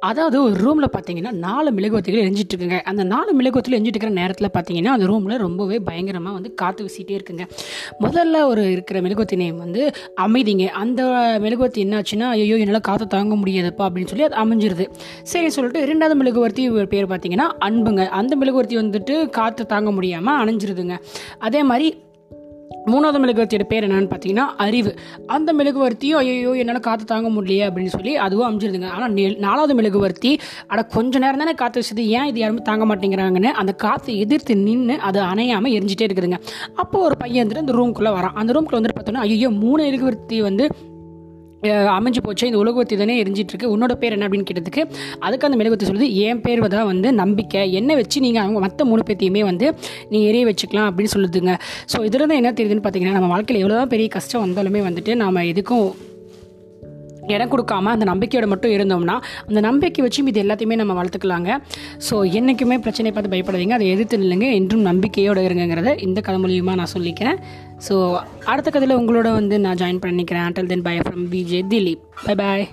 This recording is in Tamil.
அதாவது ஒரு ரூமில் பார்த்தீங்கன்னா நாலு மெழுகுவத்திகள் எரிஞ்சிட்டு இருக்குங்க அந்த நாலு மெழுகுவத்தில் எரிஞ்சிட்டு இருக்கிற நேரத்தில் பார்த்தீங்கன்னா அந்த ரூமில் ரொம்பவே பயங்கரமாக வந்து காற்று வீசிட்டே இருக்குங்க முதல்ல ஒரு இருக்கிற மெழுகுவத்தி நேம் வந்து அமைதிங்க. அந்த மெழுகுவத்தி என்னாச்சுன்னா ஐயோ என்னால் காற்று தாங்க முடியாதுப்பா அப்படின்னு சொல்லி அது அமைஞ்சிருது. சரி சொல்லிட்டு இரண்டாவது மெழுகுவர்த்தி பேர் பார்த்தீங்கன்னா அன்புங்க. அந்த மெழுகுவர்த்தி வந்துட்டு காற்று தாங்க முடியாமல் அணைஞ்சிருதுங்க. அதே மாதிரி மூணாவது மெழுகுவர்த்தியோட பேர் என்னன்னு பார்த்தீங்கன்னா அறிவு. அந்த மெழுகுவர்த்தியும் ஐயோ என்னால் காற்று தாங்க முடியலையே அப்படின்னு சொல்லி அதுவும் அமைஞ்சிருதுங்க. ஆனால் நெல் நாலாவது மெழுகுவர்த்தி அட கொஞ்ச நேரம் தானே காற்று வச்சுது. ஏன் இது யாருமே தாங்க மாட்டேங்கிறாங்கன்னு அந்த காற்றை எதிர்த்து நின்று அது அணையாமல் எரிஞ்சிட்டே இருக்குதுங்க. அப்போ ஒரு பையன் வந்துட்டு அந்த ரூம்குள்ளே வரான். அந்த ரூம்குள்ளே வந்துட்டு பார்த்தோன்னா ஐயோ மூணு மெழுகுவர்த்தி வந்து அமைஞ்சு போச்சு. இந்த உலகத்தை தானே எரிஞ்சிட்டு இருக்கு உன்னோட பேர் என்ன அப்படின்னு கேட்டதுக்கு அதுக்கு அந்த மெழுகுவத்தி சொல்லுது என் பேர் தான் வந்து நம்பிக்கை. என்ன வச்சு நீங்கள் அவங்க மற்ற மூணு பேர்த்தையுமே வந்து நீ எரிய வச்சுக்கலாம் அப்படின்னு சொல்லுதுங்க. ஸோ இதில் தான் என்ன தெரியுதுன்னு பார்த்தீங்கன்னா நம்ம வாழ்க்கையில் எவ்வளோதான் பெரிய கஷ்டம் வந்தாலுமே வந்துட்டு நாம் எதுக்கும் இடம் கொடுக்காம அந்த நம்பிக்கையோட மட்டும் இருந்தோம்னா அந்த நம்பிக்கை வச்சு இது எல்லாத்தையுமே நம்ம வளர்த்துக்கலாங்க. ஸோ என்றைக்குமே பிரச்சனை பார்த்து பயப்படாதீங்க. அதை எதிர்த்து நில்லுங்க. என்றும் நம்பிக்கையோடு இருங்கிறத இந்த கதை மூலியமாக நான் சொல்லிக்கிறேன். ஸோ அடுத்த கதையில் உங்களோட வந்து நான் ஜாயின் பண்ணிக்கிறேன். Until then bye from VJ Dilip bye bye